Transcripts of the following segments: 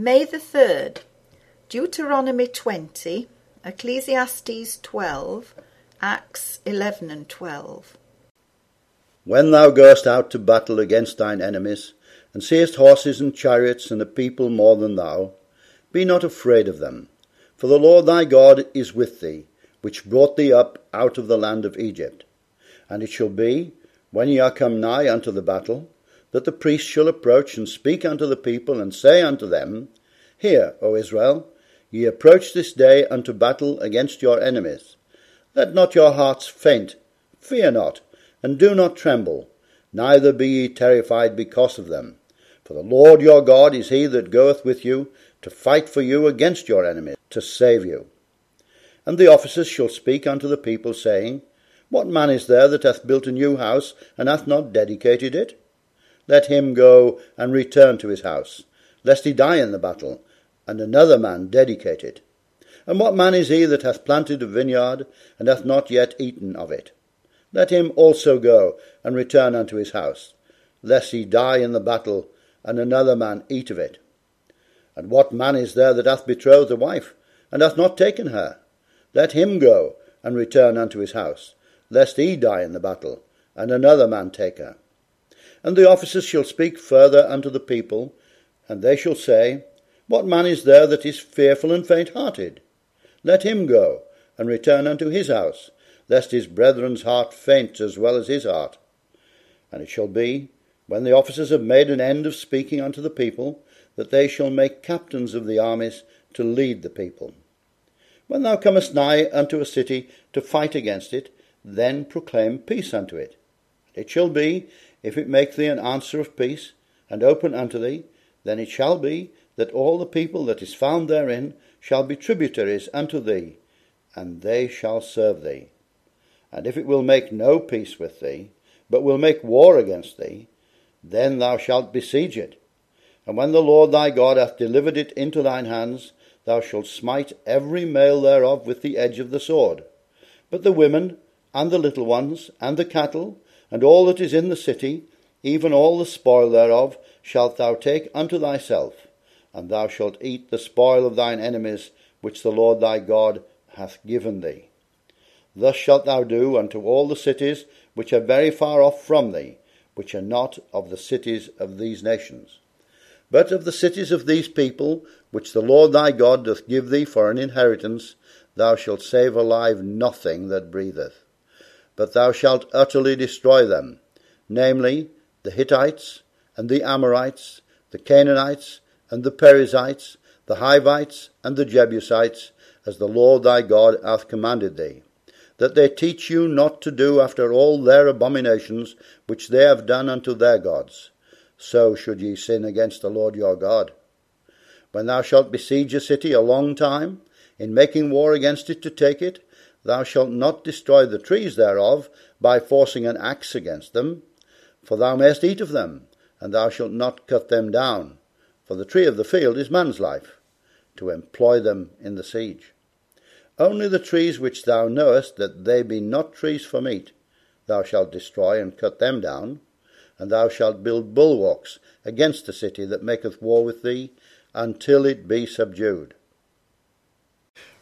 May the 3rd, Deuteronomy 20, Ecclesiastes 12, Acts 11 and 12. When thou goest out to battle against thine enemies, and seest horses and chariots and a people more than thou, be not afraid of them, for the Lord thy God is with thee, which brought thee up out of the land of Egypt. And it shall be, when ye are come nigh unto the battle, that the priest shall approach and speak unto the people, and say unto them, Hear, O Israel, ye approach this day unto battle against your enemies. Let not your hearts faint, fear not, and do not tremble, neither be ye terrified because of them. For the Lord your God is he that goeth with you to fight for you against your enemies, to save you. And the officers shall speak unto the people, saying, What man is there that hath built a new house, and hath not dedicated it? Let him go and return to his house, lest he die in the battle, and another man dedicate it. And what man is he that hath planted a vineyard, and hath not yet eaten of it? Let him also go and return unto his house, lest he die in the battle, and another man eat of it. And what man is there that hath betrothed a wife, and hath not taken her? Let him go and return unto his house, lest he die in the battle, and another man take her. And the officers shall speak further unto the people, and they shall say, What man is there that is fearful and faint hearted? Let him go, and return unto his house, lest his brethren's heart faint as well as his heart. And it shall be, when the officers have made an end of speaking unto the people, that they shall make captains of the armies to lead the people. When thou comest nigh unto a city to fight against it, then proclaim peace unto it. It shall be, if it make thee an answer of peace, and open unto thee, then it shall be that all the people that is found therein shall be tributaries unto thee, and they shall serve thee. And if it will make no peace with thee, but will make war against thee, then thou shalt besiege it. And when the Lord thy God hath delivered it into thine hands, thou shalt smite every male thereof with the edge of the sword. But the women, and the little ones, and the cattle, and all that is in the city, even all the spoil thereof, shalt thou take unto thyself, and thou shalt eat the spoil of thine enemies, which the Lord thy God hath given thee. Thus shalt thou do unto all the cities which are very far off from thee, which are not of the cities of these nations. But of the cities of these people, which the Lord thy God doth give thee for an inheritance, thou shalt save alive nothing that breatheth but thou shalt utterly destroy them, namely, the Hittites, and the Amorites, the Canaanites, and the Perizzites, the Hivites, and the Jebusites, as the Lord thy God hath commanded thee, that they teach you not to do after all their abominations which they have done unto their gods. So should ye sin against the Lord your God. When thou shalt besiege a city a long time, in making war against it to take it, Thou shalt not destroy the trees thereof by forcing an axe against them, for thou mayest eat of them, and thou shalt not cut them down, for the tree of the field is man's life, to employ them in the siege. Only the trees which thou knowest that they be not trees for meat, thou shalt destroy and cut them down, and thou shalt build bulwarks against the city that maketh war with thee, until it be subdued.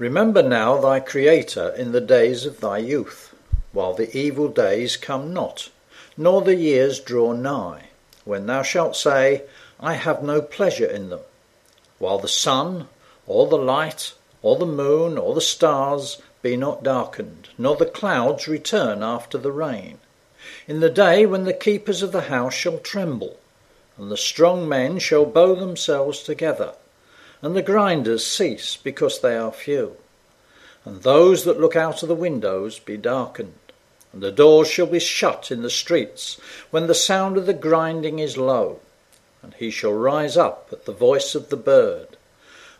Remember now thy Creator in the days of thy youth, while the evil days come not, nor the years draw nigh, when thou shalt say, I have no pleasure in them, while the sun, or the light, or the moon, or the stars be not darkened, nor the clouds return after the rain, in the day when the keepers of the house shall tremble, and the strong men shall bow themselves together and the grinders cease because they are few. And those that look out of the windows be darkened, and the doors shall be shut in the streets when the sound of the grinding is low. And he shall rise up at the voice of the bird,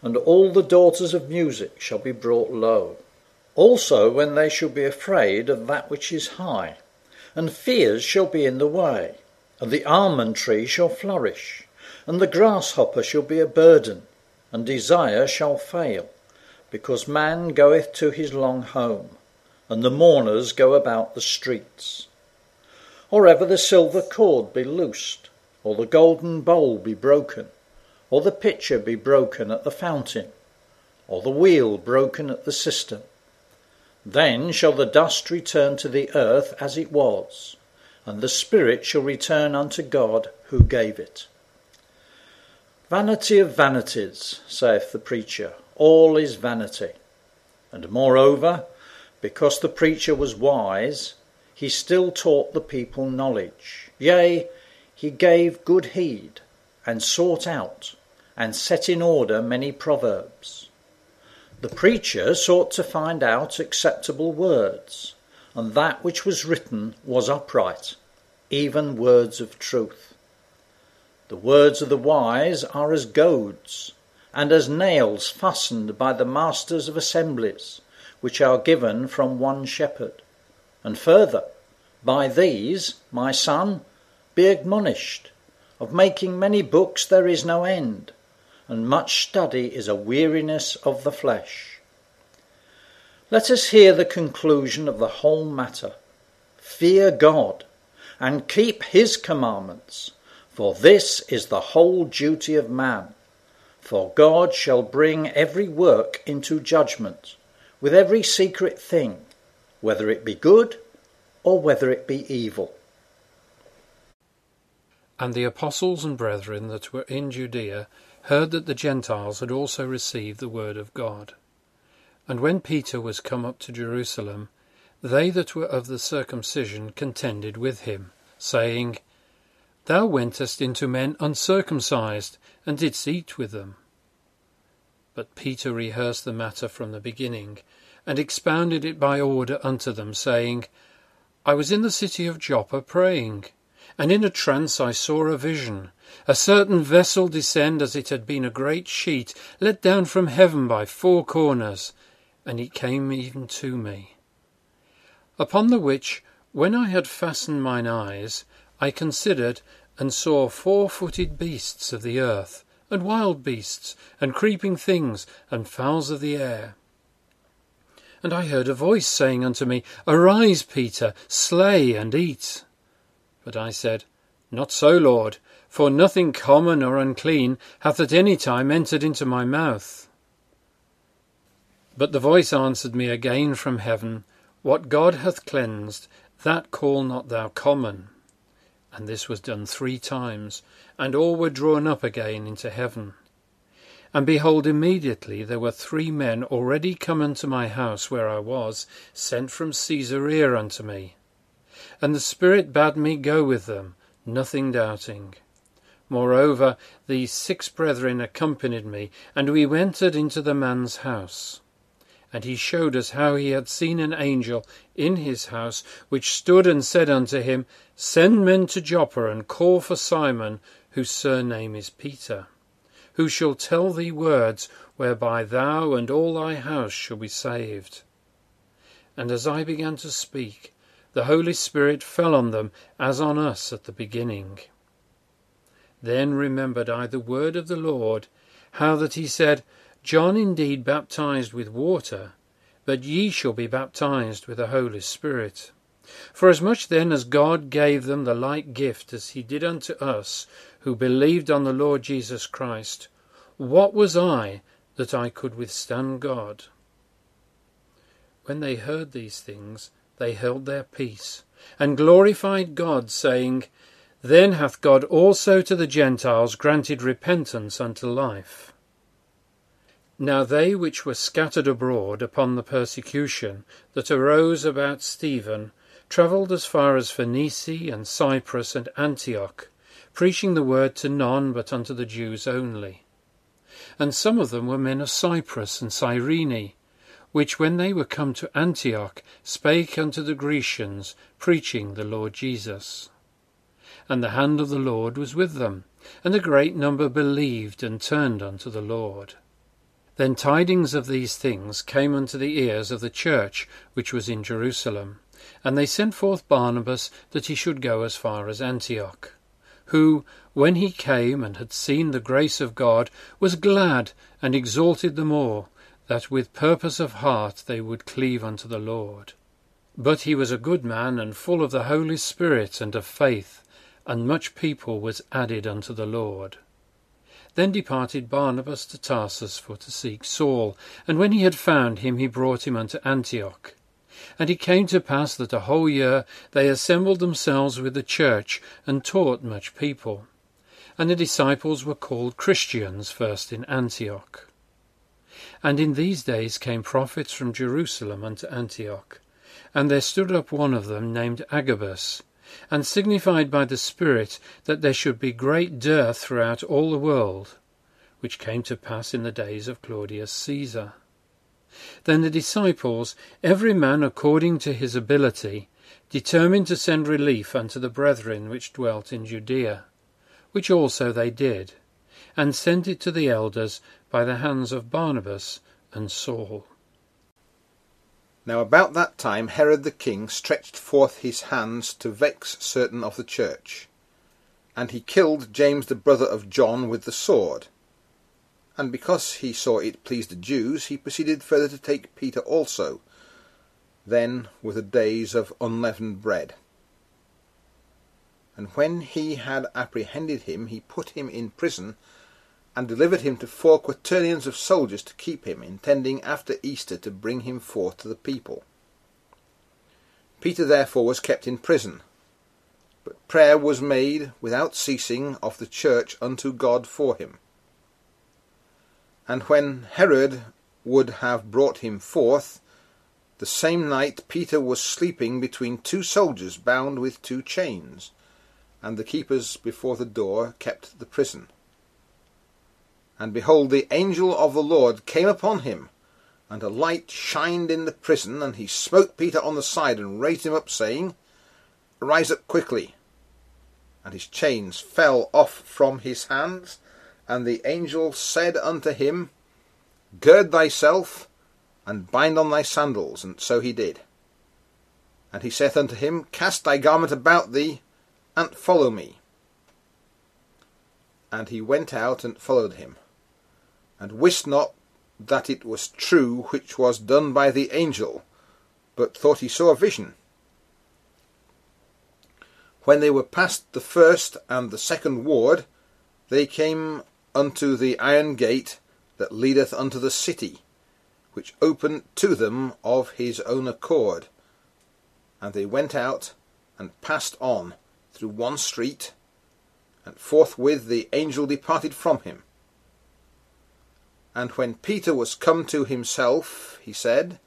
and all the daughters of music shall be brought low. Also when they shall be afraid of that which is high, and fears shall be in the way, and the almond tree shall flourish, and the grasshopper shall be a burden, and desire shall fail, because man goeth to his long home, and the mourners go about the streets. Or ever the silver cord be loosed, or the golden bowl be broken, or the pitcher be broken at the fountain, or the wheel broken at the cistern. Then shall the dust return to the earth as it was, and the spirit shall return unto God who gave it. Vanity of vanities, saith the preacher, all is vanity. And moreover, because the preacher was wise, he still taught the people knowledge. Yea, he gave good heed, and sought out, and set in order many proverbs. The preacher sought to find out acceptable words, and that which was written was upright, even words of truth. The words of the wise are as goads, and as nails fastened by the masters of assemblies, which are given from one shepherd. And further, by these, my son, be admonished. Of making many books there is no end, and much study is a weariness of the flesh. Let us hear the conclusion of the whole matter. Fear God, and keep his commandments, for this is the whole duty of man. For God shall bring every work into judgment, with every secret thing, whether it be good or whether it be evil. And the apostles and brethren that were in Judea heard that the Gentiles had also received the word of God. And when Peter was come up to Jerusalem, they that were of the circumcision contended with him, saying, Thou wentest into men uncircumcised, and didst eat with them. But Peter rehearsed the matter from the beginning, and expounded it by order unto them, saying, I was in the city of Joppa praying, and in a trance I saw a vision, a certain vessel descend as it had been a great sheet, let down from heaven by four corners, and it came even to me. Upon the which, when I had fastened mine eyes, I considered, and saw four footed beasts of the earth, and wild beasts, and creeping things, and fowls of the air. And I heard a voice saying unto me, Arise, Peter, slay and eat. But I said, Not so, Lord, for nothing common or unclean hath at any time entered into my mouth. But the voice answered me again from heaven, What God hath cleansed, that call not thou common. And this was done three times, and all were drawn up again into heaven. And behold, immediately there were three men already come unto my house where I was, sent from Caesarea unto me. And the Spirit bade me go with them, nothing doubting. Moreover, these six brethren accompanied me, and we entered into the man's house. And he showed us how he had seen an angel in his house, which stood and said unto him, Send men to Joppa, and call for Simon, whose surname is Peter who shall tell thee words whereby thou and all thy house shall be saved. And as I began to speak, the Holy Spirit fell on them as on us at the beginning. Then remembered I the word of the Lord, how that he said, John indeed baptized with water, but ye shall be baptized with the Holy Spirit. For as much then as God gave them the like gift as he did unto us, who believed on the Lord Jesus Christ, what was I that I could withstand God? When they heard these things, they held their peace, and glorified God, saying, Then hath God also to the Gentiles granted repentance unto life. Now they which were scattered abroad upon the persecution that arose about Stephen travelled as far as Phoenice and Cyprus and Antioch, preaching the word to none but unto the Jews only. And some of them were men of Cyprus and Cyrene, which when they were come to Antioch spake unto the Grecians, preaching the Lord Jesus. And the hand of the Lord was with them, and a great number believed and turned unto the Lord. Then tidings of these things came unto the ears of the church which was in Jerusalem, and they sent forth Barnabas that he should go as far as Antioch who, when he came and had seen the grace of God, was glad and exalted the more, that with purpose of heart they would cleave unto the Lord. But he was a good man and full of the Holy Spirit and of faith, and much people was added unto the Lord. Then departed Barnabas to Tarsus for to seek Saul, and when he had found him, he brought him unto Antioch. And it came to pass that a whole year they assembled themselves with the church, and taught much people. And the disciples were called Christians first in Antioch. And in these days came prophets from Jerusalem unto Antioch. And there stood up one of them named Agabus, and signified by the Spirit that there should be great dearth throughout all the world, which came to pass in the days of Claudius Caesar. Then the disciples, every man according to his ability, determined to send relief unto the brethren which dwelt in Judea, which also they did, and sent it to the elders by the hands of Barnabas and Saul. Now about that time Herod the king stretched forth his hands to vex certain of the church, and he killed James the brother of John with the sword. And because he saw it pleased the Jews, he proceeded further to take Peter also. Then were the days of unleavened bread. And when he had apprehended him, he put him in prison, and delivered him to four quaternions of soldiers to keep him, intending after Easter to bring him forth to the people. Peter therefore was kept in prison, but prayer was made without ceasing of the church unto God for him. And when Herod would have brought him forth, the same night Peter was sleeping between two soldiers bound with two chains, and the keepers before the door kept the prison. And behold, the angel of the Lord came upon him, and a light shined in the prison, and he smote Peter on the side, and raised him up, saying, Rise up quickly. And his chains fell off from his hands, and the angel said unto him, Gird thyself, and bind on thy sandals. And so he did. And he saith unto him, Cast thy garment about thee, and follow me. And he went out and followed him and wist not that it was true which was done by the angel, but thought he saw a vision. When they were past the first and the second ward, they came unto the iron gate that leadeth unto the city, which opened to them of his own accord. And they went out and passed on through one street, and forthwith the angel departed from him. And when Peter was come to himself, he said,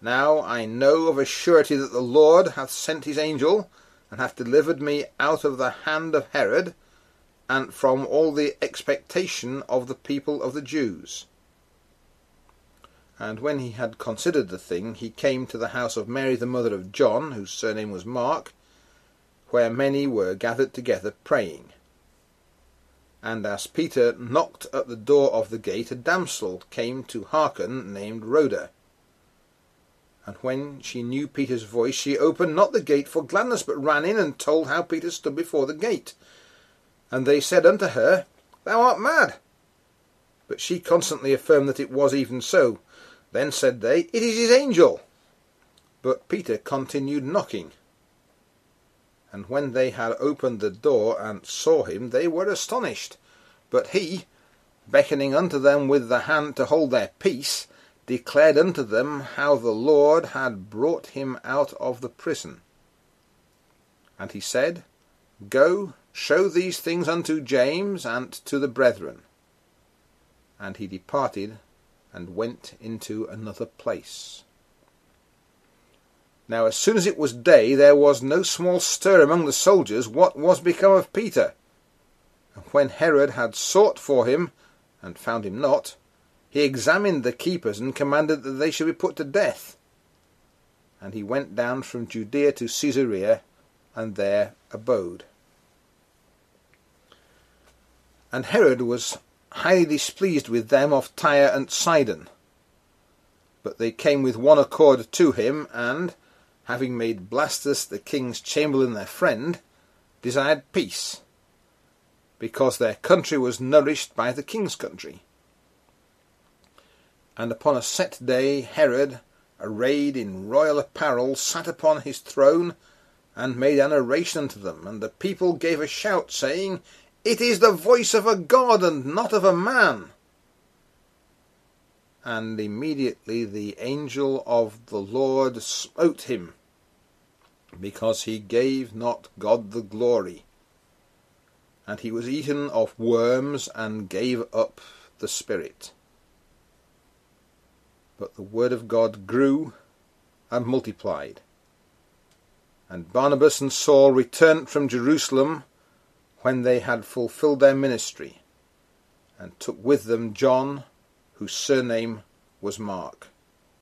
Now I know of a surety that the Lord hath sent his angel, and hath delivered me out of the hand of Herod, and from all the expectation of the people of the Jews. And when he had considered the thing, he came to the house of Mary the mother of John, whose surname was Mark, where many were gathered together praying. And as Peter knocked at the door of the gate, a damsel came to hearken, named Rhoda. And when she knew Peter's voice, she opened not the gate for gladness, but ran in and told how Peter stood before the gate. And they said unto her, Thou art mad. But she constantly affirmed that it was even so. Then said they, It is his angel. But Peter continued knocking. And when they had opened the door and saw him, they were astonished. But he, beckoning unto them with the hand to hold their peace, declared unto them how the Lord had brought him out of the prison. And he said, Go, show these things unto James and to the brethren. And he departed and went into another place. Now as soon as it was day, there was no small stir among the soldiers what was become of Peter. And when Herod had sought for him, and found him not, he examined the keepers, and commanded that they should be put to death. And he went down from Judea to Caesarea, and there abode. And Herod was highly displeased with them of Tyre and Sidon. But they came with one accord to him, and, having made Blastus the king's chamberlain their friend, desired peace, because their country was nourished by the king's country. And upon a set day Herod, arrayed in royal apparel, sat upon his throne, and made an oration unto them, and the people gave a shout, saying, It is the voice of a God and not of a man. And immediately the angel of the Lord smote him, because he gave not God the glory. And he was eaten of worms and gave up the spirit. But the word of God grew and multiplied. And Barnabas and Saul returned from Jerusalem when they had fulfilled their ministry, and took with them John, whose surname was Mark.